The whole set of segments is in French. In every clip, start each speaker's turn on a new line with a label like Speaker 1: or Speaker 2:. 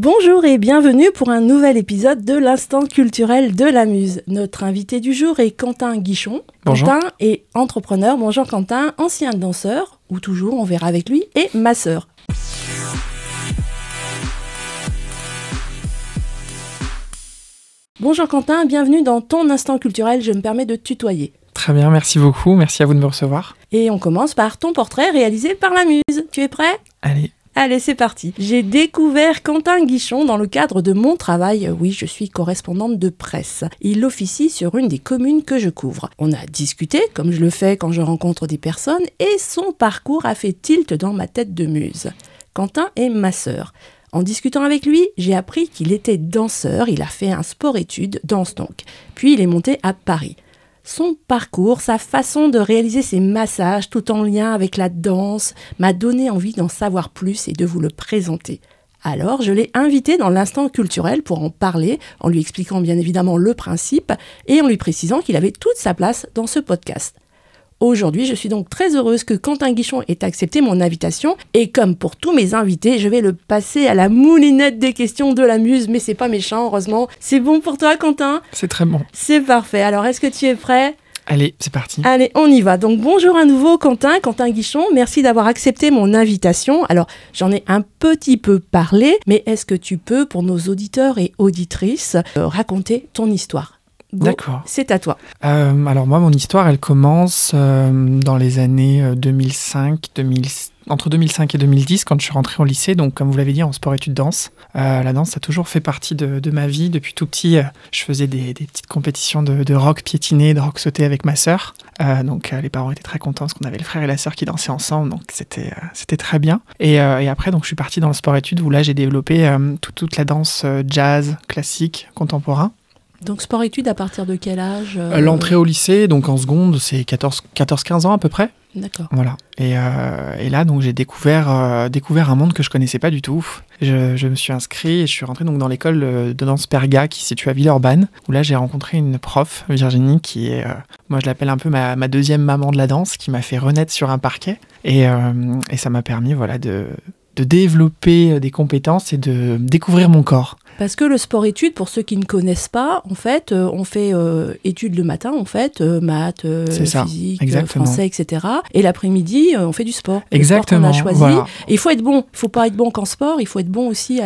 Speaker 1: Bonjour et bienvenue pour un nouvel épisode de l'Instant culturel de la Muse. Notre invité du jour est Quentin Guichon.
Speaker 2: Bonjour.
Speaker 1: Quentin est entrepreneur. Bonjour Quentin, ancien danseur, ou toujours, on verra avec lui, et masseur. Bonjour Quentin, bienvenue dans ton Instant culturel. Je me permets de tutoyer.
Speaker 2: Très bien, merci beaucoup. Merci à vous de me recevoir.
Speaker 1: Et on commence par ton portrait réalisé par la Muse. Tu es prêt?
Speaker 2: Allez,
Speaker 1: Allez, c'est parti. J'ai découvert Quentin Guichon dans le cadre de mon travail. Oui, je suis correspondante de presse. Il officie sur une des communes que je couvre. On a discuté, comme je le fais quand je rencontre des personnes, et son parcours a fait tilt dans ma tête de muse. Quentin est ma sœur. En discutant avec lui, j'ai appris qu'il était danseur, il a fait un sport-études, danse donc. Puis il est monté à Paris. Son parcours, sa façon de réaliser ses massages tout en lien avec la danse m'a donné envie d'en savoir plus et de vous le présenter. Alors je l'ai invité dans l'instant culturel pour en parler, en lui expliquant bien évidemment le principe et en lui précisant qu'il avait toute sa place dans ce podcast. Aujourd'hui, je suis donc très heureuse que Quentin Guichon ait accepté mon invitation et comme pour tous mes invités, je vais le passer à la moulinette des questions de la muse, mais c'est pas méchant, heureusement. C'est bon pour toi, Quentin?
Speaker 2: C'est très bon.
Speaker 1: C'est parfait. Alors, est-ce que tu es prêt?
Speaker 2: Allez, c'est parti.
Speaker 1: Allez, on y va. Donc bonjour à nouveau Quentin, Quentin Guichon, merci d'avoir accepté mon invitation. Alors j'en ai un petit peu parlé, mais est-ce que tu peux, pour nos auditeurs et auditrices, euh, raconter ton histoire?
Speaker 2: D'accord.
Speaker 1: C'est à toi.
Speaker 2: Euh, alors moi, mon histoire, elle commence euh, dans les années euh, 2005, 2000, entre 2005 et 2010, quand je suis rentré au lycée. Donc, comme vous l'avez dit, en sport-études danse. Euh, la danse, a toujours fait partie de, de ma vie. Depuis tout petit, euh, je faisais des, des petites compétitions de, de rock piétiné, de rock sauté avec ma sœur. Euh, donc, euh, les parents étaient très contents parce qu'on avait le frère et la sœur qui dansaient ensemble. Donc, c'était euh, c'était très bien. Et, euh, et après, donc, je suis parti dans le sport-études où là, j'ai développé euh, toute, la danse euh, jazz, classique, contemporain.
Speaker 1: Donc sport-études à partir de quel âge euh,
Speaker 2: Euh, L'entrée au lycée, donc en seconde, c'est 14-15 ans à peu près.
Speaker 1: D'accord.
Speaker 2: Voilà. Et, euh, et là, donc, j'ai découvert, euh, découvert un monde que je connaissais pas du tout. Je, je me suis inscrit et je suis rentré donc, dans l'école de danse Perga qui se situe à Villeurbanne, où là, j'ai rencontré une prof, Virginie, qui est, moi, je l'appelle un peu ma, ma deuxième maman de la danse, qui m'a fait renaître sur un parquet. Et, et ça m'a permis, voilà, de de développer des compétences et de découvrir mon corps.
Speaker 1: Parce que le sport-études, pour ceux qui ne connaissent pas, en fait, euh, on fait euh, études le matin, en fait, euh, maths, euh,
Speaker 2: ça,
Speaker 1: physique, français, etc. Et l'après-midi, on fait du sport. Le
Speaker 2: Exactement.
Speaker 1: sport qu'on a choisi.
Speaker 2: voilà.
Speaker 1: Et il faut être bon. Il faut pas être bon qu'en sport, il faut être bon aussi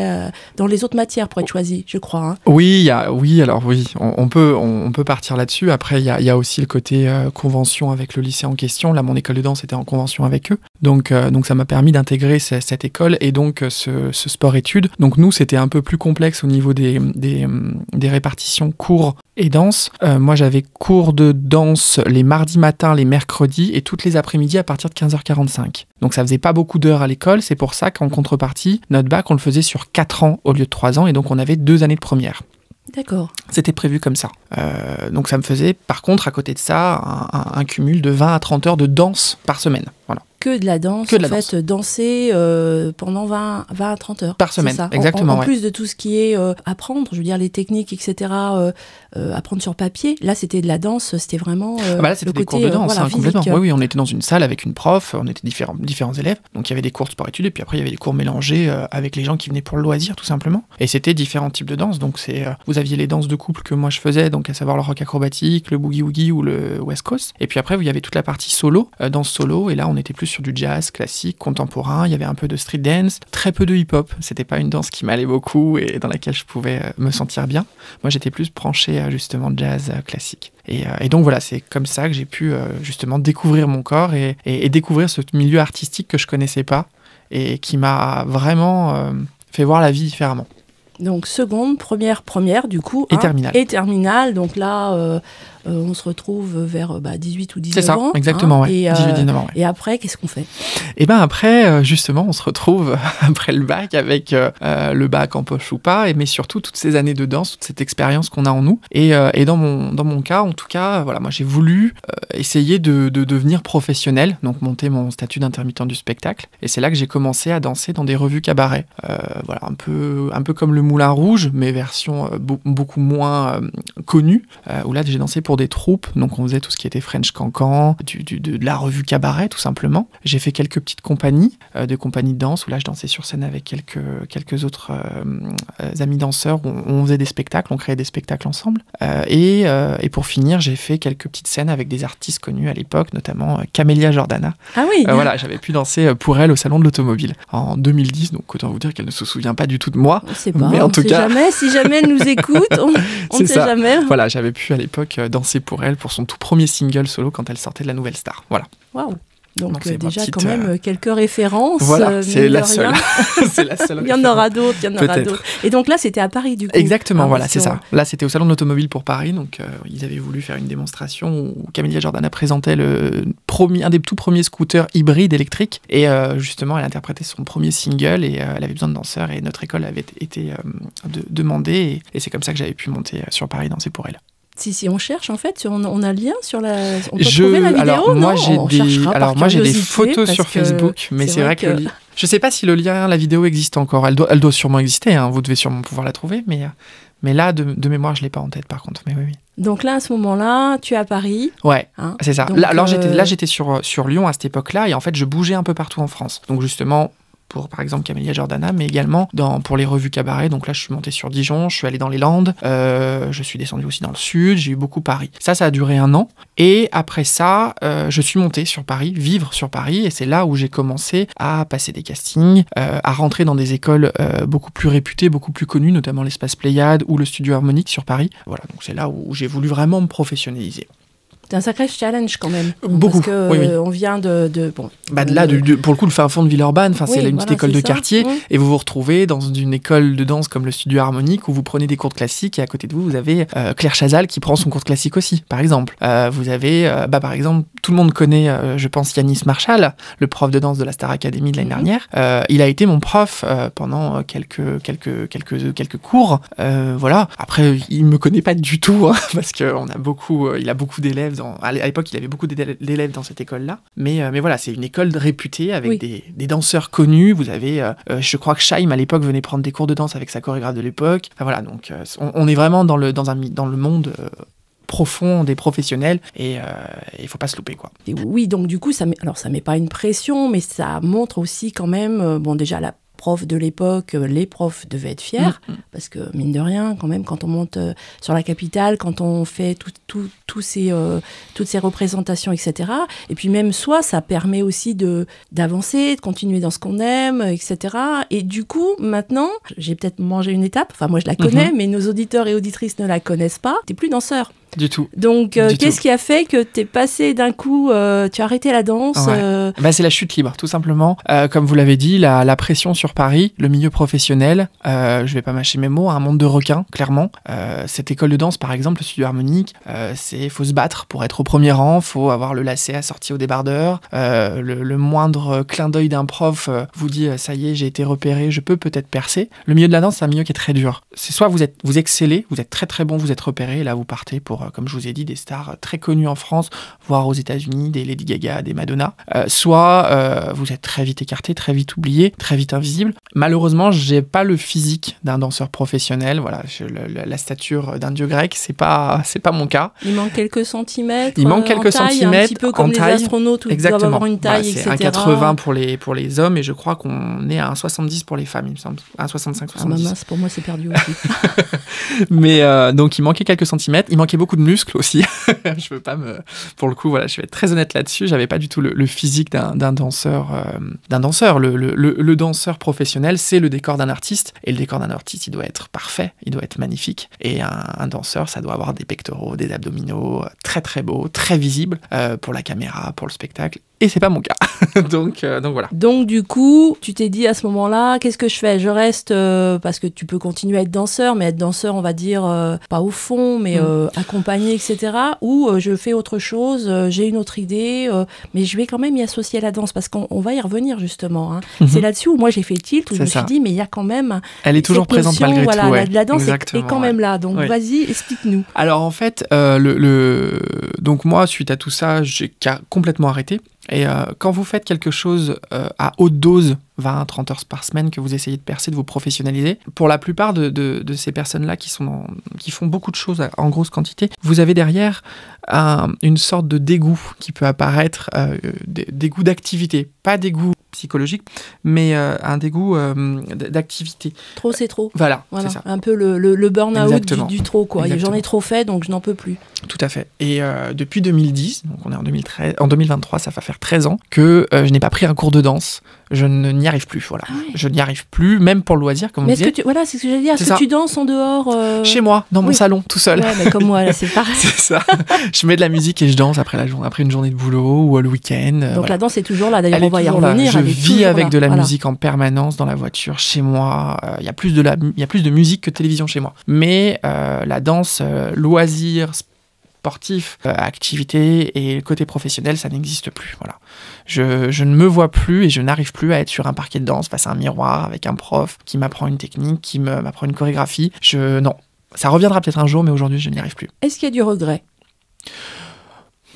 Speaker 1: dans les autres matières pour être choisi, je crois. hein.
Speaker 2: Oui, y a, oui, alors oui, on, on peut, on, on peut partir là-dessus. Après, il y a, il y a aussi le côté convention avec le lycée en question. Là, mon école de danse était en convention avec eux, donc, donc ça m'a permis d'intégrer ce- cette école et donc ce, ce sport-études. Donc nous, c'était un peu plus complexe au niveau des, des, des répartitions cours et danse. Euh, moi, j'avais cours de danse les mardis matins, les mercredis et toutes les après-midi à partir de 15h45. Donc ça faisait pas beaucoup d'heures à l'école. C'est pour ça qu'en contrepartie, notre bac, on le faisait sur 4 ans au lieu de 3 ans et donc on avait deux années de première.
Speaker 1: D'accord.
Speaker 2: C'était prévu comme ça. Euh, donc ça me faisait, par contre, à côté de ça, un, un- un cumul de 20 à 30 heures de danse par semaine. Voilà.
Speaker 1: Que de la danse,
Speaker 2: Que de la
Speaker 1: en fait, danser euh, pendant 20, 20 à 30 heures.
Speaker 2: Par semaine,
Speaker 1: ça.
Speaker 2: Exactement,
Speaker 1: En, en
Speaker 2: ouais.
Speaker 1: plus de tout ce qui est euh, apprendre, je veux dire, les techniques, etc., euh, apprendre sur papier, là, c'était de la danse, c'était vraiment
Speaker 2: Ah bah là, c'était des cours de danse,
Speaker 1: voilà,
Speaker 2: hein, complètement. Oui, oui, on était dans une salle avec une prof, on était différents, différents élèves. Donc il y avait des cours de sport-études, et puis après, il y avait des cours mélangés avec les gens qui venaient pour le loisir, tout simplement. Et c'était différents types de danse. Donc c'est, vous aviez les danses de couple que moi je faisais, donc à savoir le rock acrobatique, le boogie-woogie ou le west coast. Et puis après, vous y avait toute la partie solo, danse solo, et là, on était plus sur du jazz, classique, contemporain. Il y avait un peu de street dance, très peu de hip-hop. C'était pas une danse qui m'allait beaucoup et dans laquelle je pouvais euh, me sentir bien. Moi, j'étais plus branché à justement jazz euh, classique. Et, euh, et donc voilà, c'est comme ça que j'ai pu euh, justement découvrir mon corps et, et- et découvrir ce milieu artistique que je connaissais pas et qui m'a vraiment euh, fait voir la vie différemment.
Speaker 1: Donc seconde, première, première, du coup.
Speaker 2: Et
Speaker 1: hein,
Speaker 2: terminale.
Speaker 1: Et terminale. Donc là, euh, euh, on se retrouve vers euh, bah, 18 ou 19
Speaker 2: C'est ça,
Speaker 1: ans.
Speaker 2: exactement,
Speaker 1: hein,
Speaker 2: ouais.
Speaker 1: et, euh,
Speaker 2: 18-19 ans, ouais.
Speaker 1: et après, qu'est-ce qu'on fait?
Speaker 2: Et ben après, euh, justement, on se retrouve après le bac avec euh, euh, le bac en poche ou pas, et mais surtout toutes ces années de danse, toute cette expérience qu'on a en nous. Et, euh, et dans, mon, dans mon cas, en tout cas, euh, voilà, moi j'ai voulu euh, essayer de, de devenir professionnel, donc monter mon statut d'intermittent du spectacle. Et c'est là que j'ai commencé à danser dans des revues cabaret. Euh, voilà, un peu, un peu comme le Moulin Rouge, mais version euh, beau- beaucoup moins euh, connue, euh, où là j'ai dansé pour pour des troupes, donc on faisait tout ce qui était French Cancan, du, du- de, de la revue Cabaret tout simplement. J'ai fait quelques petites compagnies, euh, de compagnies de danse, où là je dansais sur scène avec quelques, quelques autres euh, euh, amis danseurs, où on, faisait des spectacles, on créait des spectacles ensemble. Et, et pour finir, j'ai fait quelques petites scènes avec des artistes connus à l'époque, notamment Camélia Jordana.
Speaker 1: Ah oui.
Speaker 2: Voilà, j'avais pu danser pour elle au salon de l'automobile en 2010, donc autant vous dire qu'elle ne se souvient pas du tout de moi.
Speaker 1: On sait pas.
Speaker 2: Mais en
Speaker 1: on
Speaker 2: tout
Speaker 1: sait
Speaker 2: cas-
Speaker 1: jamais. Si jamais elle nous écoute, on, ne sait
Speaker 2: ça.
Speaker 1: jamais.
Speaker 2: Voilà, j'avais pu à l'époque euh, pour elle pour son tout premier single solo quand elle sortait de la nouvelle star. Voilà.
Speaker 1: Waouh. Donc,
Speaker 2: Donc,
Speaker 1: euh, déjà
Speaker 2: petite,
Speaker 1: quand même
Speaker 2: euh,
Speaker 1: quelques références.
Speaker 2: Voilà,
Speaker 1: euh,
Speaker 2: c'est la seule. la.
Speaker 1: Il y en aura d'autres, il y en aura
Speaker 2: Peut-être.
Speaker 1: d'autres. Et donc là, c'était à Paris du coup.
Speaker 2: Exactement, voilà, c'est ça. Là, c'était au salon de l'automobile pour Paris, donc ils avaient voulu faire une démonstration où Camélia Jordana présentait le premier, un des tout premiers scooters hybrides électriques, et justement, elle interprétait son premier single et elle avait besoin de danseurs et notre école avait été de- demandée et, et c'est comme ça que j'avais pu monter sur Paris danser pour elle.
Speaker 1: Si, si, on cherche en fait, sur- on, on a le lien sur la. On peut
Speaker 2: Je,
Speaker 1: trouver la vidéo
Speaker 2: alors moi
Speaker 1: non
Speaker 2: j'ai
Speaker 1: On
Speaker 2: des, alors moi j'ai des photos sur Facebook, mais c'est vrai, que, je sais pas si le lien, la vidéo existe encore. Elle doit, elle doit sûrement exister. hein, Vous devez sûrement pouvoir la trouver, mais euh, mais là de, de mémoire je l'ai pas en tête par contre. Mais oui oui.
Speaker 1: Donc là, à ce moment-là, tu es à Paris.
Speaker 2: Ouais.
Speaker 1: hein.
Speaker 2: C'est ça.
Speaker 1: Donc,
Speaker 2: Là, alors
Speaker 1: euh,
Speaker 2: j'étais là j'étais sur sur Lyon à cette époque-là et en fait je bougeais un peu partout en France. Donc justement pour par exemple Camélia Jordana, mais également dans, pour les revues cabaret. Donc là, je suis monté sur Dijon, je suis allé dans les Landes, euh, je suis descendu aussi dans le sud, j'ai eu beaucoup Paris. Ça, ça a duré un an. Et après ça, euh, je suis monté sur Paris, vivre sur Paris, et c'est là où j'ai commencé à passer des castings, euh, à rentrer dans des écoles beaucoup plus réputées, beaucoup plus connues, notamment l'espace Pléiade ou le studio harmonique sur Paris. Voilà, donc c'est là où j'ai voulu vraiment me professionnaliser.
Speaker 1: C'est un sacré challenge quand même.
Speaker 2: Beaucoup,
Speaker 1: Parce que
Speaker 2: oui, oui.
Speaker 1: euh, on vient de. de bon,
Speaker 2: Bah de là,
Speaker 1: de-
Speaker 2: pour le coup, le fin fond de Villeurbanne, enfin, c'est
Speaker 1: Oui,
Speaker 2: une
Speaker 1: voilà,
Speaker 2: petite école de
Speaker 1: ça.
Speaker 2: quartier,
Speaker 1: Mmh.
Speaker 2: et vous vous retrouvez dans une école de danse comme le studio harmonique où vous prenez des cours de classique et à côté de vous, vous avez euh, Claire Chazal qui prend son cours de classique aussi, par exemple. Euh, vous avez, euh, bah, par exemple, tout le monde connaît, euh, je pense, Yanis Marshall, le prof de danse de la Star Academy de l'année
Speaker 1: Mhm.
Speaker 2: dernière. Euh, il a été mon prof euh, pendant quelques, quelques, quelques, quelques cours. Voilà. Après, il me connaît pas du tout, hein, parce qu'on a beaucoup, il a beaucoup d'élèves. Dans... À l'époque, il avait beaucoup d'élèves dans cette école-là. Mais, mais voilà, c'est une école réputée avec
Speaker 1: Oui.
Speaker 2: des, des danseurs connus. Vous avez, je crois que Shaim à l'époque venait prendre des cours de danse avec sa chorégraphe de l'époque. Enfin, voilà, donc on, on est vraiment dans le, dans un, dans le monde. Profond des professionnels et euh, il faut pas se louper quoi.
Speaker 1: Et oui, donc du coup, ça met, alors ça met pas une pression, mais ça montre aussi quand même, euh, bon déjà la prof de l'époque, euh, les profs devaient être fiers,
Speaker 2: Mm,
Speaker 1: parce que mine de rien, quand même, quand on monte euh, sur la capitale, quand on fait tout, tout- tous ces, euh, toutes ces représentations, etc. Et puis même soi, ça permet aussi de d'avancer, de continuer dans ce qu'on aime, etc. Et du coup, maintenant, j'ai peut-être mangé une étape, enfin moi je la connais,
Speaker 2: Mhm.
Speaker 1: mais nos auditeurs et auditrices ne la connaissent pas. T'es plus danseur.
Speaker 2: Du tout.
Speaker 1: Donc, euh, qu'est-ce qui a fait que t'es passé d'un coup, euh, tu as arrêté la danse
Speaker 2: Ouais.
Speaker 1: euh,
Speaker 2: Bah, c'est la chute libre, tout simplement. Comme vous l'avez dit, la, la pression sur Paris, le milieu professionnel, je vais pas mâcher mes mots, un monde de requins, clairement. Cette école de danse, par exemple, le studio harmonique, c'est faut se battre pour être au premier rang, faut avoir le lacet assorti au débardeur. Le, le moindre clin d'œil d'un prof vous dit ça y est, j'ai été repéré, je peux peut-être percer. Le milieu de la danse, c'est un milieu qui est très dur. C'est soit vous êtes vous excellez, vous êtes très très bon, vous êtes repéré, et là vous partez pour, euh, comme je vous ai dit, des stars très connues en France, voire aux États-Unis, des Lady Gaga, des Madonna. Euh, soit euh, vous êtes très vite écarté, très vite oublié, très vite invisible. Malheureusement, j'ai pas le physique d'un danseur professionnel. Voilà, je- le- la stature d'un dieu grec, c'est pas c'est pas mon cas.
Speaker 1: Il manque quelques centimètres.
Speaker 2: Il manque
Speaker 1: en
Speaker 2: quelques
Speaker 1: taille, Un
Speaker 2: centimètres
Speaker 1: petit peu
Speaker 2: en
Speaker 1: comme les
Speaker 2: taille.
Speaker 1: astronautes où ils doivent
Speaker 2: Exactement.
Speaker 1: avoir une taille,
Speaker 2: Voilà, c'est
Speaker 1: etc.
Speaker 2: 1,80 pour les pour les hommes et je crois qu'on est à 1,70 pour les femmes, il me semble. 1,65
Speaker 1: Ah bah
Speaker 2: 70.
Speaker 1: mince, pour moi c'est perdu aussi.
Speaker 2: Mais euh, donc il manquait quelques centimètres, il manquait beaucoup de muscles aussi. je veux pas me, pour le coup, voilà, je vais être très honnête là-dessus. J'avais pas du tout le, physique d'un danseur, euh. Le, danseur professionnel, c'est le décor d'un artiste, et le décor d'un artiste, il doit être parfait, il doit être magnifique. Et un, un danseur, ça doit avoir des pectoraux, des abdominaux, euh, très très beaux, très visibles euh, pour la caméra, pour le spectacle. Et c'est pas mon cas. donc euh, donc voilà.
Speaker 1: Donc du coup, tu t'es dit à ce moment-là, qu'est-ce que je fais? Je reste euh, parce que tu peux continuer à être danseur, mais être danseur, on va dire euh, pas au fond, mais
Speaker 2: Mm.
Speaker 1: euh, accompagné, etc. Ou je fais autre chose, j'ai une autre idée, mais je vais quand même y associer la danse parce qu'on on va y revenir justement. hein.
Speaker 2: Mhm.
Speaker 1: C'est là-dessus où moi j'ai fait tilt, où je me
Speaker 2: ça.
Speaker 1: suis dit mais il y a quand même
Speaker 2: Elle est toujours présente
Speaker 1: notion,
Speaker 2: malgré
Speaker 1: voilà,
Speaker 2: tout. ouais.
Speaker 1: la, la danse est- quand
Speaker 2: ouais.
Speaker 1: même là. Donc
Speaker 2: Oui.
Speaker 1: vas-y, explique-nous.
Speaker 2: Alors en fait, le, le- donc moi, suite à tout ça, j'ai complètement arrêté. Et euh, quand vous faites quelque chose euh, à haute dose, 20, 30 heures par semaine, que vous essayez de percer, de vous professionnaliser, pour la plupart de, ces personnes-là qui, font beaucoup de choses en grosse quantité, vous avez derrière un- une sorte de dégoût qui peut apparaître, euh, dé- dégoût d'activité, pas dégoût psychologique, mais euh, un dégoût euh, d'activité.
Speaker 1: Trop, c'est trop.
Speaker 2: Voilà,
Speaker 1: Voilà,
Speaker 2: c'est ça.
Speaker 1: un peu le, le, le burn-out du, trop, quoi. J'en ai trop fait, donc je n'en peux plus.
Speaker 2: Tout à fait. Et euh, depuis 2010, donc on est en 2013, en 2023, ça va faire 13 ans que je n'ai pas pris un cours de danse. Je n'y arrive plus, voilà.
Speaker 1: Ah ouais.
Speaker 2: Je n'y arrive plus, même pour le loisir, comme on
Speaker 1: Mais est-ce
Speaker 2: disait.
Speaker 1: que tu, voilà, c'est ce que j'allais dire. Est-ce que
Speaker 2: ça.
Speaker 1: tu danses en dehors euh,
Speaker 2: Chez moi, dans mon salon, tout seul.
Speaker 1: Ouais, mais comme moi, là, c'est pareil.
Speaker 2: C'est ça. je mets de la musique et je danse après, la après une journée de boulot ou le week-end. euh,
Speaker 1: Donc
Speaker 2: voilà.
Speaker 1: la danse est toujours là. D'ailleurs, on va y revenir.
Speaker 2: Je vis avec
Speaker 1: là.
Speaker 2: de la
Speaker 1: Voilà.
Speaker 2: musique en permanence dans la voiture, chez moi. Euh, Il y a plus de la, il y a plus de musique que de télévision chez moi. Mais euh, la danse, loisir, sportif, euh, activité et côté professionnel, ça n'existe plus. Voilà. Je, je ne me vois plus et je n'arrive plus à être sur un parquet de danse face à un miroir avec un prof qui m'apprend une technique, qui m'apprend une chorégraphie. Je non. Ça reviendra peut-être un jour, mais aujourd'hui, je n'y arrive plus.
Speaker 1: Est-ce qu'il y a du regret?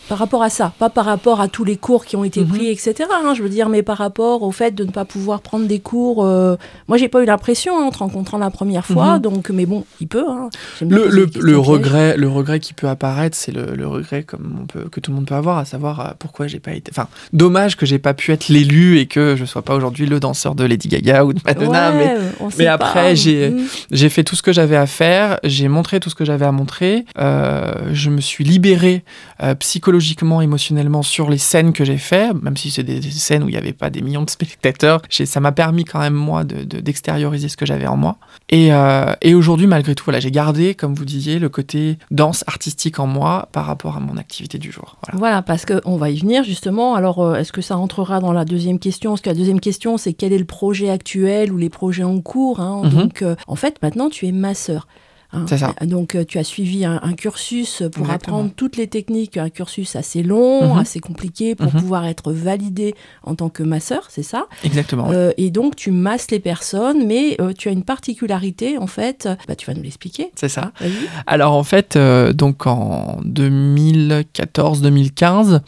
Speaker 1: Par rapport à ça, pas par rapport à tous les cours qui ont été
Speaker 2: Mhm.
Speaker 1: pris, etc. hein, je veux dire, mais par rapport au fait de ne pas pouvoir prendre des cours. euh, moi, j'ai pas eu l'impression hein, en te rencontrant la première fois,
Speaker 2: Mhm.
Speaker 1: donc, mais bon, il peut. hein.
Speaker 2: Le,
Speaker 1: pièges.
Speaker 2: regret, le regret qui peut apparaître, c'est le, le regret comme on peut, que tout le monde peut avoir, à savoir euh, pourquoi j'ai pas été. Enfin, dommage que j'ai pas pu être l'élu et que je sois pas aujourd'hui le danseur de Lady Gaga ou de Madonna.
Speaker 1: Ouais,
Speaker 2: Mais après, j'ai-
Speaker 1: Mhm.
Speaker 2: j'ai fait tout ce que j'avais à faire, j'ai montré tout ce que j'avais à montrer. euh, je me suis libéré euh, psychologiquement, émotionnellement sur les scènes que j'ai fait, même si c'est des, des scènes où il n'y avait pas des millions de spectateurs. Ça m'a permis quand même moi de- de- d'extérioriser ce que j'avais en moi. Et, euh, et aujourd'hui, malgré tout, voilà, j'ai gardé, comme vous disiez, le côté danse artistique en moi par rapport à mon activité du jour. Voilà.
Speaker 1: Voilà, parce qu'on va y venir justement. Alors, euh, est-ce que ça rentrera dans la deuxième question? Parce que la deuxième question, c'est quel est le projet actuel ou les projets en cours hein?
Speaker 2: Mhm.
Speaker 1: Donc, euh, en fait, maintenant, tu es masseur. Hein.
Speaker 2: Ça.
Speaker 1: Donc, euh, tu as suivi un, un cursus pour
Speaker 2: Exactement.
Speaker 1: apprendre toutes les techniques, un cursus assez long,
Speaker 2: Mhm.
Speaker 1: assez compliqué pour
Speaker 2: Mhm.
Speaker 1: pouvoir être validé en tant que masseur, c'est ça?
Speaker 2: Exactement. oui.
Speaker 1: Euh, Et donc, tu masses les personnes, mais euh, tu as une particularité, en fait. Bah, tu vas nous l'expliquer.
Speaker 2: C'est ça.
Speaker 1: Ah, vas-y.
Speaker 2: Alors en fait, euh, donc en 2014-2015,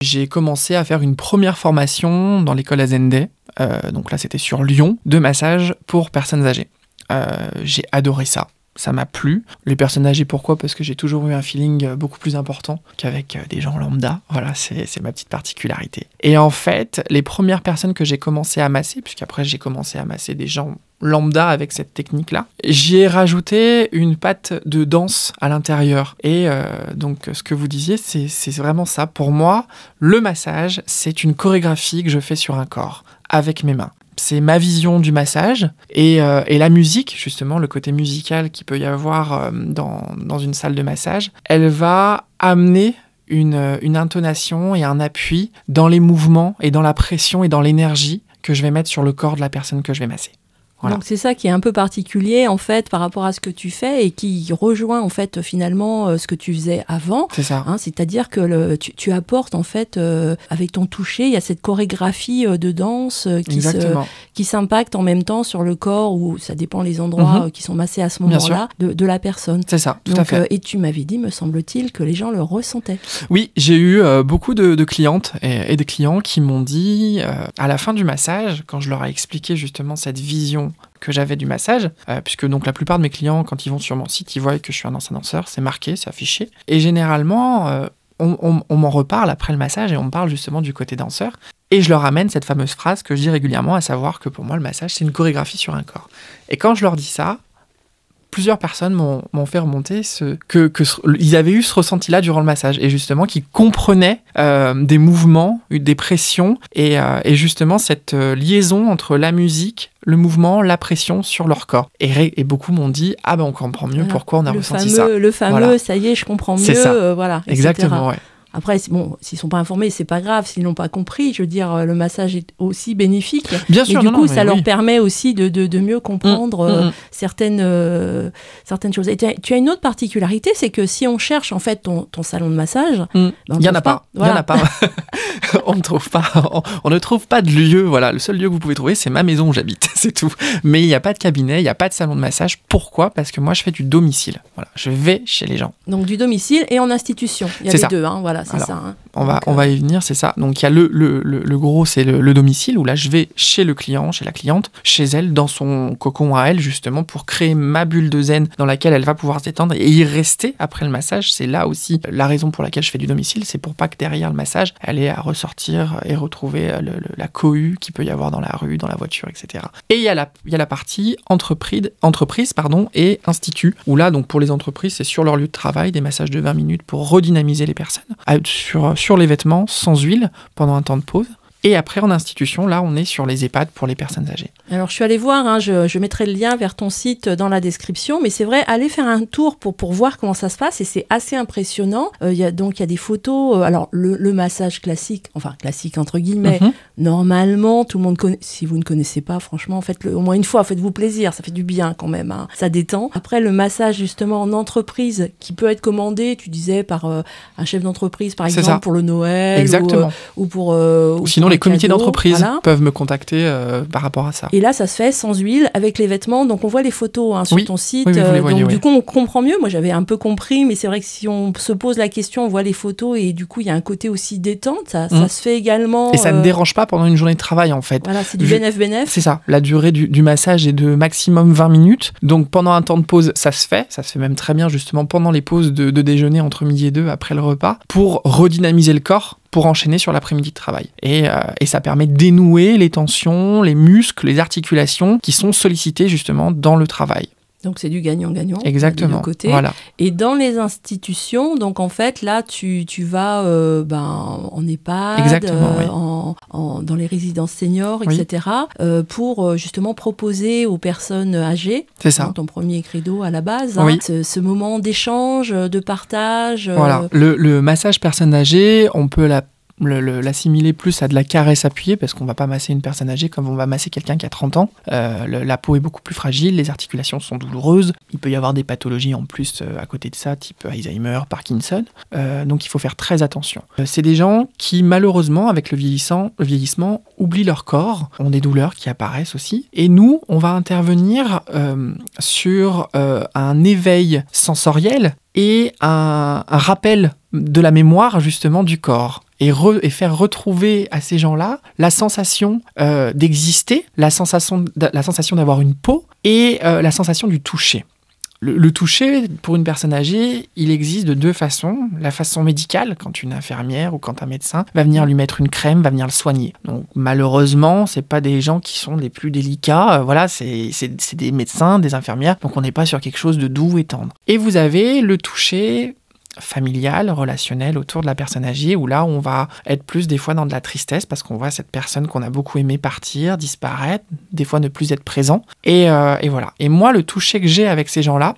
Speaker 2: j'ai commencé à faire une première formation dans l'école Azende. Euh, donc là, c'était sur Lyon, de massage pour personnes âgées. Euh, j'ai adoré ça. Ça m'a plu. Les personnes âgées, pourquoi? Parce que j'ai toujours eu un feeling beaucoup plus important qu'avec euh, des gens lambda. Voilà, c'est ma petite particularité. Et en fait, les premières personnes que j'ai commencé à masser, puisqu'après j'ai commencé à masser des gens lambda avec cette technique-là. J'y ai rajouté une patte de danse à l'intérieur. Et euh, donc, ce que vous disiez, c'est vraiment ça. Pour moi, le massage, c'est une chorégraphie que je fais sur un corps, avec mes mains. C'est ma vision du massage et, euh, et la musique, justement, le côté musical qu'il peut y avoir euh, dans, dans une salle de massage, elle va amener une, euh, une intonation et un appui dans les mouvements et dans la pression et dans l'énergie que je vais mettre sur le corps de la personne que je vais masser. Voilà.
Speaker 1: Donc c'est ça qui est un peu particulier en fait par rapport à ce que tu fais et qui rejoint en fait finalement euh, ce que tu faisais avant.
Speaker 2: C'est ça.
Speaker 1: Hein, C'est-à-dire que le- tu, tu apportes en fait euh, avec ton toucher, il y a cette chorégraphie euh, de danse qui se-
Speaker 2: Exactement.
Speaker 1: qui s'impacte en même temps sur le corps ou ça dépend les endroits
Speaker 2: Mhm.
Speaker 1: qui sont massés à ce moment-là de, de la personne.
Speaker 2: C'est ça, tout à fait.
Speaker 1: et tu m'avais dit, me semble-t-il, que les gens le ressentaient.
Speaker 2: Oui, j'ai eu beaucoup de, de clientes et, et de clients qui m'ont dit, à la fin du massage, quand je leur ai expliqué justement cette vision que j'avais du massage, euh, puisque donc la plupart de mes clients, quand ils vont sur mon site, ils voient que je suis un ancien danseur, c'est marqué, c'est affiché. Et généralement, euh, on, on- on m'en reparle après le massage et on me parle justement du côté danseur. Et je leur amène cette fameuse phrase que je dis régulièrement, à savoir que pour moi, le massage, c'est une chorégraphie sur un corps. Et quand je leur dis ça, plusieurs personnes m'ont fait remonter ce, que, ils avaient eu ce ressenti-là durant le massage et justement qu'ils comprenaient euh, des mouvements, des pressions et, euh, et justement cette euh, liaison entre la musique, le mouvement, la pression sur leur corps. Et, beaucoup m'ont dit ah ben on comprend mieux
Speaker 1: Voilà.
Speaker 2: pourquoi on a
Speaker 1: le
Speaker 2: ressenti
Speaker 1: fameux,
Speaker 2: ça.
Speaker 1: le fameux,
Speaker 2: Voilà.
Speaker 1: ça y est, je comprends mieux,
Speaker 2: ça.
Speaker 1: euh, voilà. etc.
Speaker 2: Exactement, ouais.
Speaker 1: Après, bon, s'ils sont pas informés, c'est pas grave. S'ils n'ont pas compris, je veux dire, euh, le massage est aussi bénéfique.
Speaker 2: Bien sûr,
Speaker 1: du
Speaker 2: non,
Speaker 1: coup,
Speaker 2: non,
Speaker 1: ça leur permet aussi de, de, de mieux comprendre
Speaker 2: Mm,
Speaker 1: euh,
Speaker 2: mm, mm.
Speaker 1: certaines, euh, certaines choses. Et tu as, tu as une autre particularité, c'est que si on cherche en fait ton, ton salon de massage,
Speaker 2: Mm.
Speaker 1: ben,
Speaker 2: Il y en a pas. Il y en
Speaker 1: Voilà.
Speaker 2: a pas. on ne trouve pas. On, on ne trouve pas de lieu. Voilà, le seul lieu que vous pouvez trouver, c'est ma maison où j'habite. C'est tout. Mais il n'y a pas de cabinet, il n'y a pas de salon de massage. Pourquoi? Parce que moi, je fais du domicile. Voilà, je vais chez les gens.
Speaker 1: Donc du domicile et en institution. Il y a les
Speaker 2: ça.
Speaker 1: deux, hein, voilà, c'est ça. hein.
Speaker 2: On va, on va y venir, c'est ça. Donc il y a le, le, le, le gros, c'est le, le domicile, où là je vais chez le client, chez la cliente, chez elle, dans son cocon à elle, justement, pour créer ma bulle de zen dans laquelle elle va pouvoir se détendre et y rester après le massage. C'est là aussi la raison pour laquelle je fais du domicile, c'est pour pas que derrière le massage, elle ait à ressortir et retrouver le- la cohue qu'il peut y avoir dans la rue, dans la voiture, etc. Et il y a la, il y a la partie entreprise, entreprise pardon, et institut, où là, donc pour les entreprises, c'est sur leur lieu de travail, des massages de 20 minutes pour redynamiser les personnes, sur, sur les vêtements, sans huile, pendant un temps de pause. Et après, en institution, là, on est sur les EHPAD pour les personnes âgées.
Speaker 1: Alors, je suis allée voir, hein, je, je mettrai le lien vers ton site dans la description, mais c'est vrai, allez faire un tour pour, pour voir comment ça se passe et c'est assez impressionnant. Euh, y a, donc, il y a des photos. euh, alors, le, le massage classique, enfin, classique entre guillemets,
Speaker 2: Mhm.
Speaker 1: normalement, tout le monde connaît. Si vous ne connaissez pas, franchement, faites-le au moins une fois, faites-vous plaisir, ça fait du bien quand même, hein, ça détend. Après, le massage, justement, en entreprise, qui peut être commandé, tu disais, par euh, un chef d'entreprise, par exemple, pour le Noël. ou,
Speaker 2: Exactement.
Speaker 1: euh, Ou, pour. euh,
Speaker 2: Ou
Speaker 1: ou
Speaker 2: sinon, les comités d'entreprise
Speaker 1: voilà.
Speaker 2: peuvent me contacter euh, par rapport à ça.
Speaker 1: Et là, ça se fait sans huile, avec les vêtements. Donc, on voit les photos hein, sur
Speaker 2: Oui.
Speaker 1: ton site.
Speaker 2: Oui,
Speaker 1: Euh,
Speaker 2: voyez,
Speaker 1: donc,
Speaker 2: oui.
Speaker 1: du coup, on comprend mieux. Moi, j'avais un peu compris, mais c'est vrai que si on se pose la question, on voit les photos et du coup, il y a un côté aussi détente. Ça, ça
Speaker 2: Mhm.
Speaker 1: se fait également.
Speaker 2: Et ça ne
Speaker 1: euh,
Speaker 2: dérange pas pendant une journée de travail, en fait.
Speaker 1: Voilà, c'est du bénéf-bénéf.
Speaker 2: C'est ça, la durée du, du massage est de maximum 20 minutes. Donc pendant un temps de pause, ça se fait. Ça se fait même très bien justement pendant les pauses de, de déjeuner entre midi et deux après le repas pour redynamiser le corps pour enchaîner sur l'après-midi de travail. Et, euh, et ça permet de dénouer les tensions, les muscles, les articulations qui sont sollicités justement dans le travail.
Speaker 1: Donc, c'est du gagnant-gagnant.
Speaker 2: Exactement. Voilà.
Speaker 1: Et dans les institutions, donc en fait, là, tu, tu vas euh, ben, en EHPAD,
Speaker 2: Exactement,
Speaker 1: euh,
Speaker 2: oui.
Speaker 1: en, en- dans les résidences seniors,
Speaker 2: Oui.
Speaker 1: etc., euh, pour justement proposer aux personnes âgées,
Speaker 2: C'est ça.
Speaker 1: ton premier credo à la base, hein, ce, ce moment d'échange, de partage.
Speaker 2: Voilà. Le, le massage personne âgée, on peut la- l'assimiler plus à de la caresse appuyée parce qu'on va pas masser une personne âgée comme on va masser quelqu'un qui a 30 ans. Euh, le- la peau est beaucoup plus fragile, les articulations sont douloureuses. Il peut y avoir des pathologies en plus euh, à côté de ça, type Alzheimer, Parkinson. Euh, donc il faut faire très attention. Euh, C'est des gens qui malheureusement, avec le, vieillissant, le vieillissement, oublient leur corps, ont des douleurs qui apparaissent aussi. Et nous, on va intervenir euh, sur euh, un éveil sensoriel et un, un rappel de la mémoire justement du corps et, re- et faire retrouver à ces gens-là la sensation euh, d'exister, la sensation, la sensation d'avoir une peau et euh, la sensation du toucher. Le, toucher, pour une personne âgée, il existe de deux façons. La façon médicale, quand une infirmière ou quand un médecin va venir lui mettre une crème, va venir le soigner. Donc malheureusement, c'est pas des gens qui sont les plus délicats. Euh, voilà, c'est des médecins, des infirmières. Donc on n'est pas sur quelque chose de doux et tendre. Et vous avez le toucher familial, relationnel autour de la personne âgée, où là, on va être plus des fois dans de la tristesse parce qu'on voit cette personne qu'on a beaucoup aimé partir, disparaître, des fois ne plus être présent. Et, euh, et voilà. Et moi, le toucher que j'ai avec ces gens-là,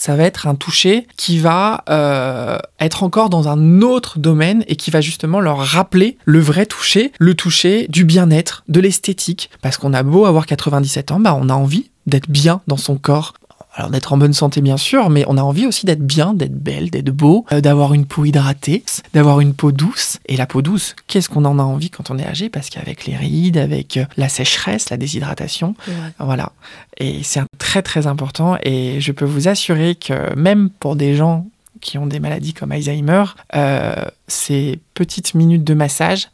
Speaker 2: ça va être un toucher qui va euh, être encore dans un autre domaine et qui va justement leur rappeler le vrai toucher, le toucher du bien-être, de l'esthétique. Parce qu'on a beau avoir 97 ans, bah on a envie d'être bien dans son corps. Alors d'être en bonne santé bien sûr, mais on a envie aussi d'être bien, d'être belle, d'être beau, euh, d'avoir une peau hydratée, d'avoir une peau douce. Et la peau douce, qu'est-ce qu'on en a envie quand on est âgé? Parce qu'avec les rides, avec euh, la sécheresse, la déshydratation, voilà. Et c'est très très important. Et je peux vous assurer que même pour des gens qui ont des maladies comme Alzheimer, euh, ces petites minutes de massage,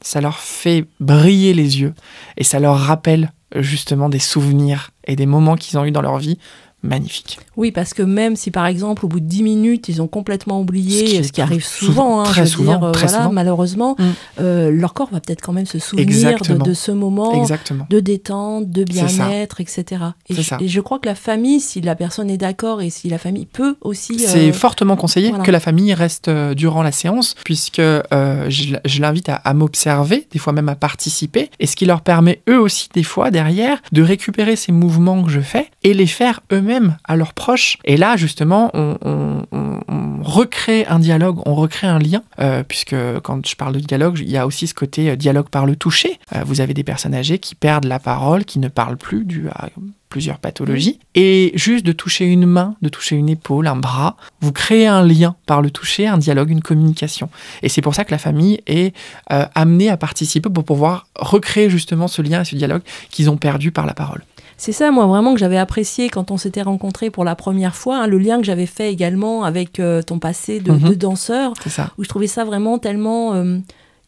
Speaker 2: ça leur fait briller les yeux et ça leur rappelle justement des souvenirs et des moments qu'ils ont eu dans leur vie magnifiques.
Speaker 1: Oui, parce que même si par exemple au bout de 10 minutes ils ont complètement oublié,
Speaker 2: Ce qui
Speaker 1: ce
Speaker 2: est
Speaker 1: qui, arrive
Speaker 2: souvent-
Speaker 1: souvent, hein,
Speaker 2: très
Speaker 1: je veux
Speaker 2: souvent,
Speaker 1: dire, euh,
Speaker 2: très
Speaker 1: voilà,
Speaker 2: souvent.
Speaker 1: malheureusement,
Speaker 2: Mm.
Speaker 1: euh, leur corps va peut-être quand même se souvenir de, ce moment.
Speaker 2: Exactement.
Speaker 1: de détente, de
Speaker 2: C'est
Speaker 1: bien-être, etc. Et
Speaker 2: C'est
Speaker 1: je,
Speaker 2: ça.
Speaker 1: et je crois que la famille, si la personne est d'accord et si la famille peut aussi...
Speaker 2: C'est
Speaker 1: euh,
Speaker 2: fortement conseillé
Speaker 1: voilà.
Speaker 2: que la famille reste durant la séance, puisque euh, je, je l'invite à, à m'observer, des fois même à participer, et ce qui leur permet eux aussi, des fois, derrière, de récupérer ces mouvements que je fais et les faire eux-mêmes à leurs proches. Et là, justement, on, on- on- on recrée un dialogue, on recrée un lien, euh, puisque quand je parle de dialogue, il y a aussi ce côté euh, dialogue par le toucher. Euh, vous avez des personnes âgées qui perdent la parole, qui ne parlent plus dû à plusieurs pathologies. Et juste de toucher une main, de toucher une épaule, un bras, vous créez un lien par le toucher, un dialogue, une communication. Et c'est pour ça que la famille est euh, amenée à participer pour pouvoir recréer justement ce lien et ce dialogue qu'ils ont perdu par la parole.
Speaker 1: C'est ça, moi, vraiment, que j'avais apprécié quand on s'était rencontrés pour la première fois, hein, le lien que j'avais fait également avec euh, ton passé de,
Speaker 2: Mhm.
Speaker 1: de danseur,
Speaker 2: C'est ça.
Speaker 1: où je trouvais ça vraiment tellement... euh,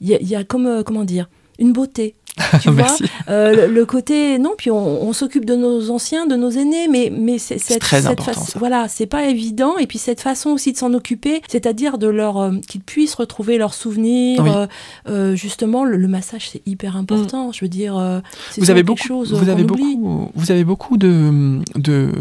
Speaker 1: Il y, a- il y a comme, euh, comment dire, une beauté. Tu vois. Euh, le, le côté non puis on, on s'occupe de nos anciens de nos aînés mais mais c'est cette,
Speaker 2: très
Speaker 1: cette
Speaker 2: important,
Speaker 1: voilà c'est pas évident et puis cette façon aussi de s'en occuper c'est-à-dire de leur euh, qu'ils puissent retrouver leurs souvenirs
Speaker 2: Oui.
Speaker 1: euh, justement le, le massage c'est hyper important je veux dire c'est
Speaker 2: vous avez beaucoup,
Speaker 1: chose
Speaker 2: vous avez
Speaker 1: oublie.
Speaker 2: beaucoup, vous avez beaucoup de, de,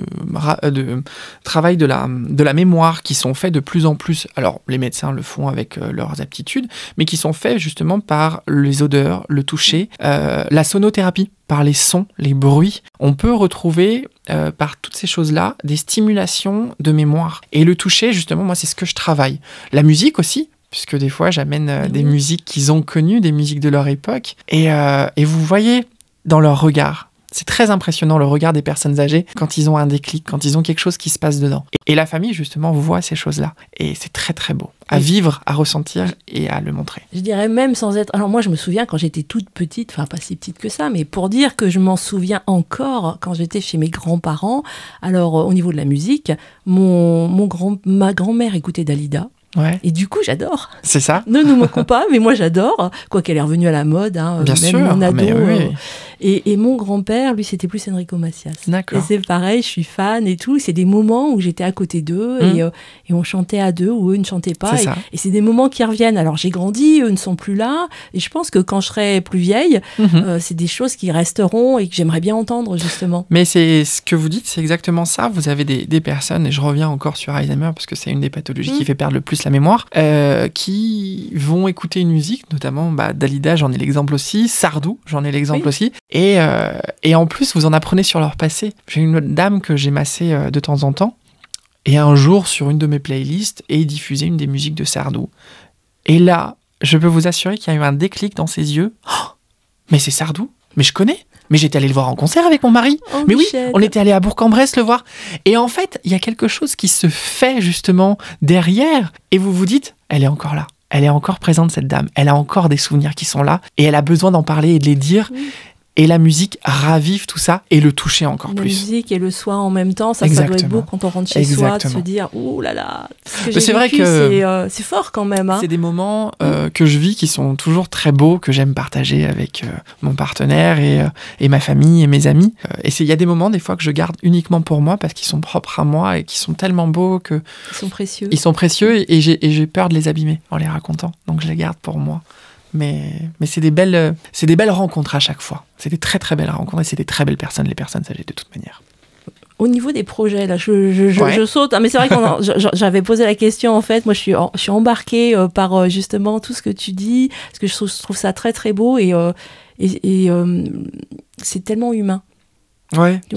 Speaker 2: de travail de la, de la mémoire qui sont faits de plus en plus. Alors, les médecins le font avec leurs aptitudes, mais qui sont faits justement par les odeurs, le toucher, euh, la sonothérapie, par les sons, les bruits. On peut retrouver euh, par toutes ces choses-là des stimulations de mémoire. Et le toucher, justement, moi, c'est ce que je travaille. La musique aussi. Puisque des fois, j'amène euh, des musiques qu'ils ont connues, des musiques de leur époque. Et, et vous voyez dans leur regard. C'est très impressionnant le regard des personnes âgées quand ils ont un déclic, quand ils ont quelque chose qui se passe dedans. Et, la famille, justement, voit ces choses-là. Et c'est très très beau à vivre, à ressentir et à le montrer.
Speaker 1: Je dirais même sans être. Alors moi, je me souviens quand j'étais toute petite, enfin pas si petite que ça, mais pour dire que je m'en souviens encore quand j'étais chez mes grands-parents. Alors euh, au niveau de la musique, mon, mon grand, ma grand-mère écoutait Dalida.
Speaker 2: Ouais,
Speaker 1: Et du coup, j'adore.
Speaker 2: c'est ça.
Speaker 1: Ne nous moquons pas, mais moi j'adore. Quoi qu'elle est revenue à la mode, hein,
Speaker 2: Bien
Speaker 1: même
Speaker 2: sûr.
Speaker 1: mon ado.
Speaker 2: mais oui,
Speaker 1: euh, et, et mon grand-père, lui, c'était plus Enrico Macias. Et
Speaker 2: D'accord.
Speaker 1: c'est pareil, je suis fan et tout. C'est des moments où j'étais à côté d'eux
Speaker 2: Mm.
Speaker 1: et, euh, et on chantait à deux ou eux ne chantaient pas.
Speaker 2: C'est
Speaker 1: Et,
Speaker 2: ça.
Speaker 1: et c'est des moments qui reviennent. Alors j'ai grandi, eux ne sont plus là. Et je pense que quand je serai plus vieille,
Speaker 2: Mhm.
Speaker 1: euh, c'est des choses qui resteront et que j'aimerais bien entendre justement.
Speaker 2: Mais c'est ce que vous dites, c'est exactement ça. Vous avez des, des personnes, et je reviens encore sur Alzheimer parce que c'est une des pathologies
Speaker 1: Mm.
Speaker 2: qui fait perdre le plus la mémoire, euh, qui vont écouter une musique, notamment bah, Dalida, j'en ai l'exemple aussi, Sardou, j'en ai l'exemple
Speaker 1: Oui.
Speaker 2: aussi, et, euh, et en plus vous en apprenez sur leur passé. J'ai une dame que j'ai massée euh, de temps en temps, et un jour sur une de mes playlists, et diffusé une des musiques de Sardou. Et là, je peux vous assurer qu'il y a eu un déclic dans ses yeux. Oh, mais c'est Sardou Mais je connais Mais j'étais allé le voir en concert avec mon mari
Speaker 1: Oh,
Speaker 2: mais oui, on était allé à Bourg-en-Bresse le voir. Et en fait, il y a quelque chose qui se fait justement derrière. Et vous vous dites, elle est encore là. Elle est encore présente, cette dame. Elle a encore des souvenirs qui sont là. Et elle a besoin d'en parler et de les dire.
Speaker 1: Oui.
Speaker 2: Et la musique ravive tout ça et le toucher encore
Speaker 1: La
Speaker 2: plus.
Speaker 1: musique et le soin en même temps, ça, ça doit être beau quand on rentre chez soi, de se dire Ouh là là, ce
Speaker 2: c'est vrai que-
Speaker 1: c'est euh, c'est fort quand même. Hein.
Speaker 2: C'est des moments euh, que je vis qui sont toujours très beaux, que j'aime partager avec euh, mon partenaire et, et ma famille et mes amis. Et il y a des moments, des fois, que je garde uniquement pour moi parce qu'ils sont propres à moi et qui sont tellement beaux que
Speaker 1: Ils sont précieux.
Speaker 2: Ils sont précieux et j'ai peur de les abîmer en les racontant. Donc je les garde pour moi. Mais, mais c'est des, belles, c'est des belles rencontres à chaque fois. C'est des très très belles rencontres et c'est des très belles personnes, les personnes âgées de toute manière.
Speaker 1: Au niveau des projets, là, je, je, je,
Speaker 2: Ouais.
Speaker 1: je saute. Ah, mais c'est vrai je- j'avais posé la question, en fait. Moi, je suis, en- je suis embarquée euh, par euh, justement tout ce que tu dis, parce que je trouve, ça très, très beau et, euh, et, et, c'est tellement humain.
Speaker 2: Ouais,
Speaker 1: c'est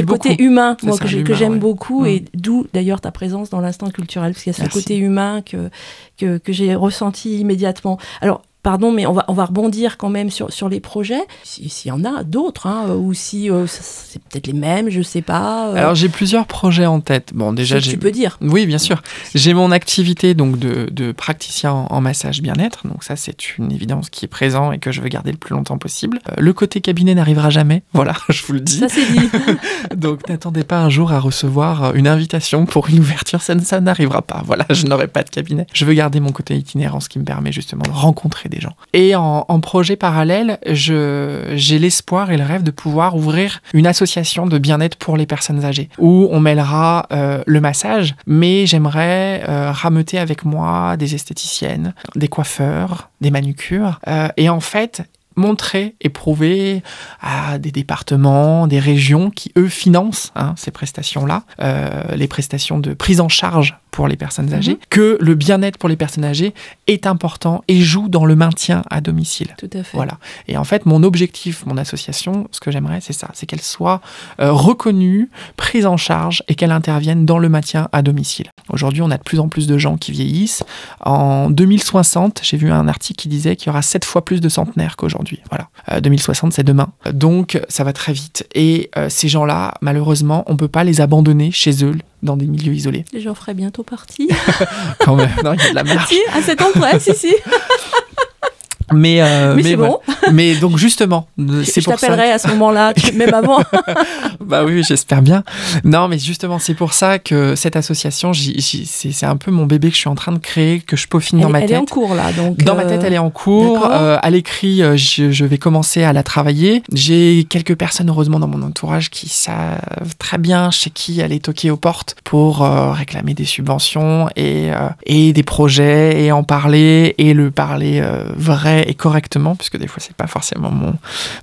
Speaker 1: le
Speaker 2: beaucoup.
Speaker 1: côté humain, moi,
Speaker 2: ça,
Speaker 1: que que j'aime
Speaker 2: ouais.
Speaker 1: beaucoup,
Speaker 2: Mm.
Speaker 1: et d'où d'ailleurs ta présence dans l'instant culturel, parce qu'il y a ce
Speaker 2: Merci.
Speaker 1: côté humain que, que, que j'ai ressenti immédiatement. Alors, pardon, mais on va, on va rebondir quand même sur, sur les projets, si- s'il y en a d'autres, hein, ou si euh, c'est peut-être les mêmes, je sais pas. euh,
Speaker 2: Alors j'ai plusieurs projets en tête. Bon, déjà j'ai.
Speaker 1: tu peux dire.
Speaker 2: Oui, bien sûr. J'ai mon activité donc de, de praticien en, en massage bien-être. Donc ça, c'est une évidence qui est présent et que je veux garder le plus longtemps possible. Euh, le côté cabinet n'arrivera jamais. Voilà, je vous le dis.
Speaker 1: Ça, c'est dit.
Speaker 2: Donc n'attendez pas un jour à recevoir euh, une invitation pour une ouverture, ça, ne- ça n'arrivera pas. Voilà, je n'aurai pas de cabinet. Je veux garder mon côté itinérant, ce qui me permet justement de rencontrer des Et en, projet parallèle, j'ai l'espoir et le rêve de pouvoir ouvrir une association de bien-être pour les personnes âgées, où on mêlera euh, le massage, mais j'aimerais euh, rameuter avec moi des esthéticiennes, des coiffeurs, des manucures, euh, et en fait montrer et prouver à des départements, des régions qui, eux, financent hein, ces prestations-là, euh, les prestations de prise en charge pour les personnes âgées,
Speaker 1: Mhm.
Speaker 2: que le bien-être pour les personnes âgées est important et joue dans le maintien à domicile.
Speaker 1: Tout à fait.
Speaker 2: Voilà. Et en fait, mon objectif, mon association, ce que j'aimerais, c'est ça, c'est qu'elle soit euh, reconnue, prise en charge et qu'elle intervienne dans le maintien à domicile. Aujourd'hui, on a de plus en plus de gens qui vieillissent. En 2060, j'ai vu un article qui disait qu'il y aura 7 fois plus de centenaires qu'aujourd'hui. Voilà. Euh, 2060, c'est demain. Donc, ça va très vite. Et euh, ces gens-là, malheureusement, on peut pas les abandonner chez eux dans des milieux isolés.
Speaker 1: Et J'en ferai bientôt partie.
Speaker 2: Quand même, non, il y a de la marche.
Speaker 1: si, à cet près, si, si.
Speaker 2: Mais, euh,
Speaker 1: Mais c'est bon.
Speaker 2: voilà. Mais donc justement, c'est
Speaker 1: Je
Speaker 2: pour ça.
Speaker 1: t'appellerai à ce moment-là, même avant.
Speaker 2: Bah oui, j'espère bien. Non, mais justement, c'est pour ça que cette association, j'y- j'y- c'est c'est un peu mon bébé que je suis en train de créer, que je peaufine dans
Speaker 1: elle,
Speaker 2: ma
Speaker 1: elle
Speaker 2: tête.
Speaker 1: est en cours là, donc.
Speaker 2: Dans ma
Speaker 1: euh,
Speaker 2: tête, elle est en cours. Euh, à l'écrit, euh, je, je vais commencer à la travailler. J'ai quelques personnes, heureusement, dans mon entourage qui savent très bien chez qui aller toquer aux portes pour euh, réclamer des subventions et, euh, et des projets et en parler et le parler euh, vrai et correctement, puisque des fois, c'est pas forcément mon,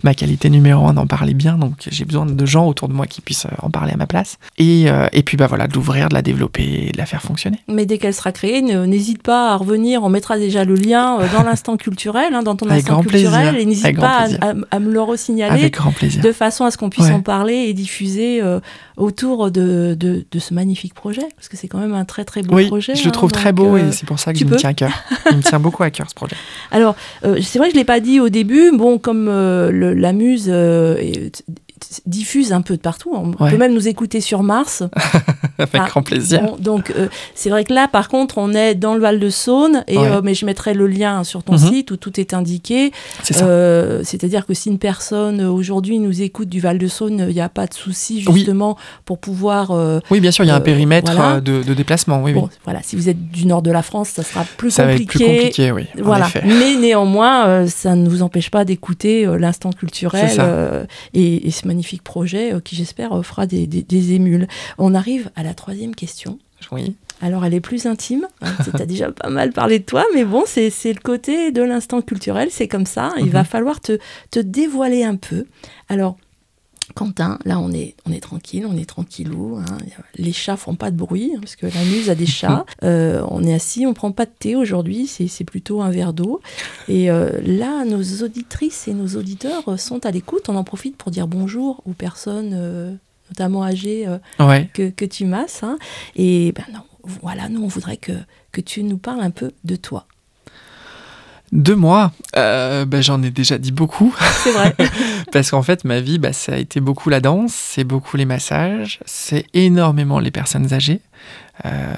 Speaker 2: ma qualité numéro un d'en parler bien. Donc, j'ai besoin de gens autour de moi qui puissent euh, en parler à ma place. Et, euh, et puis, bah voilà, de l'ouvrir, de la développer et de la faire fonctionner.
Speaker 1: Mais dès qu'elle sera créée, n'hésite pas à revenir. On mettra déjà le lien euh, dans l'instant culturel, hein, dans ton
Speaker 2: Avec
Speaker 1: instant
Speaker 2: grand plaisir.
Speaker 1: culturel. Et n'hésite pas à,
Speaker 2: plaisir.
Speaker 1: à- à me le resignaler
Speaker 2: Avec grand plaisir.
Speaker 1: de façon à ce qu'on puisse
Speaker 2: Ouais.
Speaker 1: en parler et diffuser euh, autour de, de, de ce magnifique projet. Parce que c'est quand même un très très beau
Speaker 2: oui,
Speaker 1: projet.
Speaker 2: je le
Speaker 1: hein,
Speaker 2: trouve très
Speaker 1: donc,
Speaker 2: beau
Speaker 1: euh,
Speaker 2: et c'est pour ça
Speaker 1: tu
Speaker 2: qu'il me tient à cœur. Il me tient beaucoup à cœur ce projet.
Speaker 1: Alors, c'est vrai que je ne l'ai pas dit au début. Bon, comme euh, le- la muse euh, diffuse un peu de partout, on
Speaker 2: Ouais.
Speaker 1: peut même nous écouter sur Mars.
Speaker 2: Avec
Speaker 1: Ah,
Speaker 2: grand plaisir.
Speaker 1: Bon, donc, euh, c'est vrai que là, par contre, on est dans le Val de Saône, et,
Speaker 2: Ouais.
Speaker 1: euh, mais je mettrai le lien sur ton
Speaker 2: Mhm.
Speaker 1: site où tout est indiqué. Euh, C'est-à-dire que si une personne aujourd'hui nous écoute du Val de Saône, il n'y a pas de souci
Speaker 2: Oui.
Speaker 1: justement pour pouvoir.
Speaker 2: oui, bien sûr, il y a un périmètre
Speaker 1: voilà.
Speaker 2: de, de déplacement. Oui,
Speaker 1: bon,
Speaker 2: oui.
Speaker 1: voilà, si vous êtes du nord de la France, ça sera plus
Speaker 2: Ça va être
Speaker 1: compliqué.
Speaker 2: plus compliqué, oui. en
Speaker 1: Voilà.
Speaker 2: effet.
Speaker 1: Mais néanmoins, ça ne vous empêche pas d'écouter l'instant culturel et, et ce magnifique projet qui, j'espère, fera des, des- des émules. On arrive à la troisième question.
Speaker 2: Oui.
Speaker 1: Alors, elle est plus intime. Hein, tu as déjà pas mal parlé de toi, mais bon, c'est le côté de l'instant culturel, c'est comme ça. Il
Speaker 2: Mhm.
Speaker 1: va falloir te, te dévoiler un peu. Alors, Quentin, là, on est, on est tranquille, on est tranquillou. hein. Les chats font pas de bruit, hein, parce que la muse a des chats. Euh, on est assis, on prend pas de thé aujourd'hui, c'est plutôt un verre d'eau. Et euh, là, nos auditrices et nos auditeurs sont à l'écoute. On en profite pour dire bonjour aux personnes, euh, notamment âgées, euh,
Speaker 2: Ouais.
Speaker 1: que, que tu masses. hein. Et ben non, voilà, nous, on voudrait que, que tu nous parles un peu de toi.
Speaker 2: Deux mois, euh, bah, j'en ai déjà dit beaucoup.
Speaker 1: C'est vrai.
Speaker 2: Parce qu'en fait, ma vie, bah, ça a été beaucoup la danse, c'est beaucoup les massages, c'est énormément les personnes âgées. euh,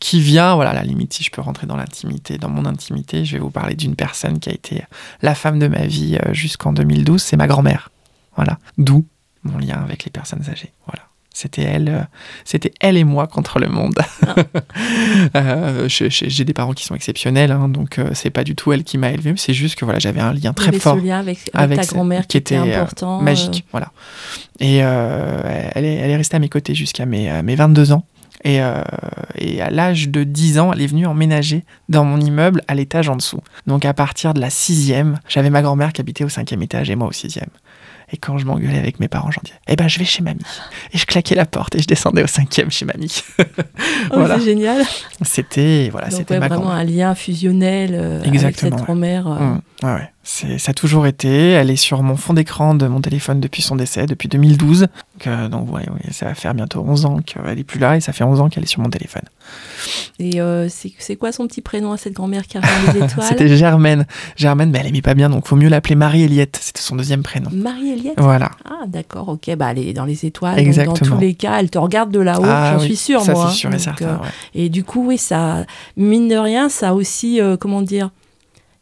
Speaker 2: qui vient, voilà, à la limite, si je peux rentrer dans l'intimité, dans mon intimité, je vais vous parler d'une personne qui a été la femme de ma vie euh, jusqu'en 2012, c'est ma grand-mère. Voilà. D'où mon lien avec les personnes âgées. Voilà. C'était elle, euh, c'était elle et moi contre le monde. Euh, je- je- J'ai des parents qui sont exceptionnels, hein, donc euh, c'est pas du tout elle qui m'a élevé, mais c'est juste que voilà, j'avais un lien très fort
Speaker 1: ce lien avec, avec
Speaker 2: avec
Speaker 1: ta grand-mère qui, était,
Speaker 2: euh,
Speaker 1: important.
Speaker 2: magique. Voilà. Et euh, elle, est, elle est restée à mes côtés jusqu'à mes, euh, mes 22 ans. Et, euh, et à l'âge de 10 ans, elle est venue emménager dans mon immeuble à l'étage en dessous. Donc à partir de la sixième, j'avais ma grand-mère qui habitait au cinquième étage et moi au sixième. Et quand je m'engueulais avec mes parents, j'en disais, eh ben je vais chez mamie. Et je claquais la porte et je descendais au cinquième chez mamie.
Speaker 1: Oh. C'est génial.
Speaker 2: C'était voilà,
Speaker 1: Donc,
Speaker 2: c'était
Speaker 1: ouais, vraiment un lien fusionnel euh, avec cette grand-mère. euh,
Speaker 2: Mmh, ouais, ouais. C'est, ça a toujours été. Elle est sur mon fond d'écran de mon téléphone depuis son décès, depuis 2012. Donc, euh, donc ouais, ouais, ça va faire bientôt 11 ans qu'elle est plus là et ça fait 11 ans qu'elle est sur mon téléphone.
Speaker 1: Et euh, c'est quoi son petit prénom à cette grand-mère qui a rejoint les étoiles?
Speaker 2: C'était Germaine. Germaine, mais elle aimait pas bien, donc faut mieux l'appeler Marie-Eliette. C'était son deuxième prénom.
Speaker 1: Marie-Eliette
Speaker 2: Voilà.
Speaker 1: Ah, d'accord, ok. Bah, elle est dans les étoiles. donc
Speaker 2: Exactement.
Speaker 1: dans tous les cas, elle te regarde de là-haut,
Speaker 2: Ah
Speaker 1: j'en
Speaker 2: oui,
Speaker 1: suis sûre,
Speaker 2: ça
Speaker 1: moi.
Speaker 2: c'est sûr et
Speaker 1: Donc,
Speaker 2: certain.
Speaker 1: euh,
Speaker 2: ouais.
Speaker 1: Et du coup, oui, ça, mine de rien, ça a aussi, euh, comment dire,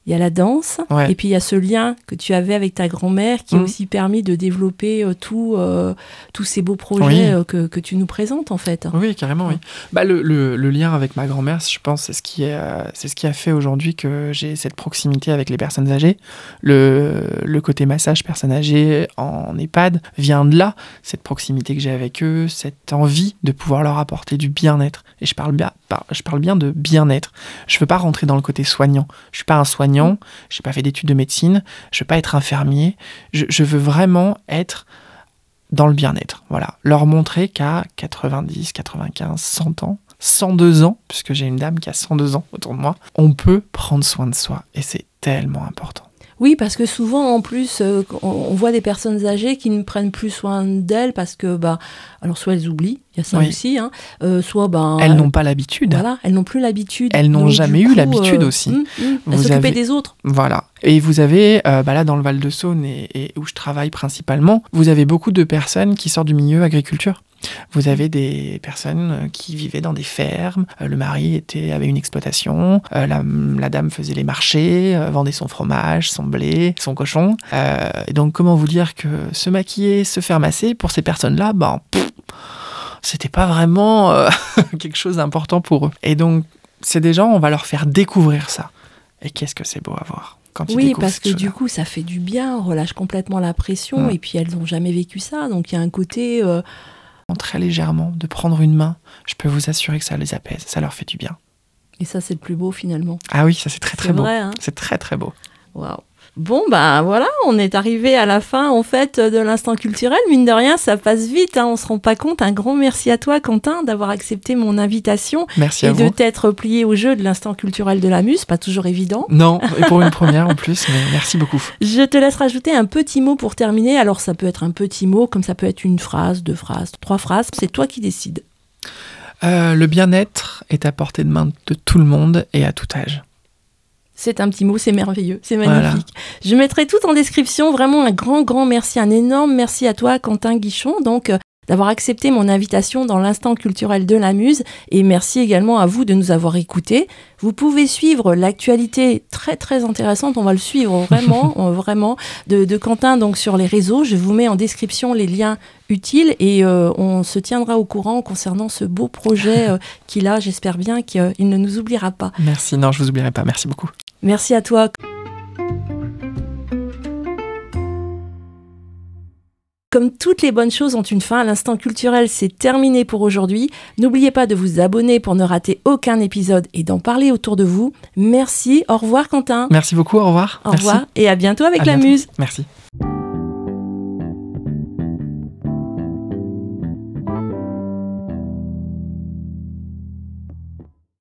Speaker 1: il y a la danse,
Speaker 2: Ouais.
Speaker 1: et puis il y a ce lien que tu avais avec ta grand-mère qui a
Speaker 2: Mhm.
Speaker 1: aussi permis de développer euh, tout, euh, tous ces beaux projets
Speaker 2: Oui.
Speaker 1: euh, que, que tu nous présentes, en fait.
Speaker 2: Oui, carrément, oui. Bah, le, le- le lien avec ma grand-mère, je pense, c'est ce qui, est, euh, c'est ce qui a fait aujourd'hui que j'ai cette proximité avec les personnes âgées. Le, le côté massage personnes âgées en EHPAD vient de là, cette proximité que j'ai avec eux, cette envie de pouvoir leur apporter du bien-être. Et je parle bien, je parle bien de bien-être. Je veux pas rentrer dans le côté soignant. Je suis pas un soignant, j'ai pas fait d'études de médecine, je veux pas être infirmier. Je, je veux vraiment être dans le bien-être. Voilà. Leur montrer qu'à 90, 95, 100 ans, 102 ans, puisque j'ai une dame qui a 102 ans autour de moi, on peut prendre soin de soi. Et c'est tellement important.
Speaker 1: Oui, parce que souvent, en plus, euh, on voit des personnes âgées qui ne prennent plus soin d'elles parce que, bah, alors soit elles oublient, il y a ça
Speaker 2: Oui.
Speaker 1: aussi, hein, euh, soit, ben,
Speaker 2: Elles n'ont pas l'habitude.
Speaker 1: Voilà, elles n'ont plus l'habitude.
Speaker 2: Elles n'ont jamais eu l'habitude
Speaker 1: euh,
Speaker 2: aussi.
Speaker 1: hum,
Speaker 2: Vous avez-
Speaker 1: des autres.
Speaker 2: Voilà. Et vous avez, euh, bah là, dans le Val de Saône et, et où je travaille principalement, vous avez beaucoup de personnes qui sortent du milieu agriculture. Vous avez des personnes euh, qui vivaient dans des fermes. Euh, le mari était, avait une exploitation. euh, la, la dame faisait les marchés, euh, vendait son fromage, son blé, son cochon. Euh, et donc, comment vous dire que se maquiller, se faire masser, pour ces personnes-là, ben, pff, c'était pas vraiment euh, quelque chose d'important pour eux. Et donc, c'est des gens, on va leur faire découvrir ça. Et qu'est-ce que c'est beau à voir quand ils
Speaker 1: Oui, parce que du coup, ça fait du bien, on relâche complètement la pression, et puis elles n'ont jamais vécu ça, donc il y a un côté... euh,
Speaker 2: très légèrement, de prendre une main, je peux vous assurer que ça les apaise, ça leur fait du bien.
Speaker 1: et ça, c'est le plus beau finalement.
Speaker 2: Ah oui, ça c'est très très
Speaker 1: C'est
Speaker 2: beau.
Speaker 1: vrai, hein
Speaker 2: C'est très très beau.
Speaker 1: Waouh. Bon, bah voilà, on est arrivé à la fin en fait de l'instant culturel. Mine de rien, ça passe vite, hein, on se rend pas compte. Un grand merci à toi, Quentin, d'avoir accepté mon invitation
Speaker 2: Merci
Speaker 1: et
Speaker 2: à
Speaker 1: de t'être plié au jeu de l'instant culturel de la Muse. Pas toujours évident.
Speaker 2: Non, et pour une première en plus, mais merci beaucoup.
Speaker 1: Je te laisse rajouter un petit mot pour terminer. Alors, ça peut être un petit mot, comme ça peut être une phrase, deux phrases, trois phrases. C'est toi qui décides.
Speaker 2: Euh, le bien-être est à portée de main de tout le monde et à tout âge.
Speaker 1: C'est un petit mot, c'est merveilleux, c'est
Speaker 2: Voilà.
Speaker 1: magnifique. Je mettrai tout en description. Vraiment un grand, grand merci, un énorme merci à toi, Quentin Guichon, donc euh, d'avoir accepté mon invitation dans l'instant culturel de la Muse. Et merci également à vous de nous avoir écoutés. Vous pouvez suivre l'actualité très, très intéressante. On va le suivre vraiment, euh, vraiment, de, de Quentin donc sur les réseaux. Je vous mets en description les liens utiles et euh, on se tiendra au courant concernant ce beau projet euh, qu'il a. J'espère bien qu'il ne nous oubliera pas.
Speaker 2: Merci, non, je vous oublierai pas. Merci beaucoup.
Speaker 1: Merci à toi. Comme toutes les bonnes choses ont une fin, l'instant culturel c'est terminé pour aujourd'hui. N'oubliez pas de vous abonner pour ne rater aucun épisode et d'en parler autour de vous. Merci, au revoir Quentin.
Speaker 2: Merci beaucoup, au revoir.
Speaker 1: Au
Speaker 2: Merci.
Speaker 1: revoir et à bientôt avec
Speaker 2: À
Speaker 1: la
Speaker 2: bientôt.
Speaker 1: muse.
Speaker 2: Merci.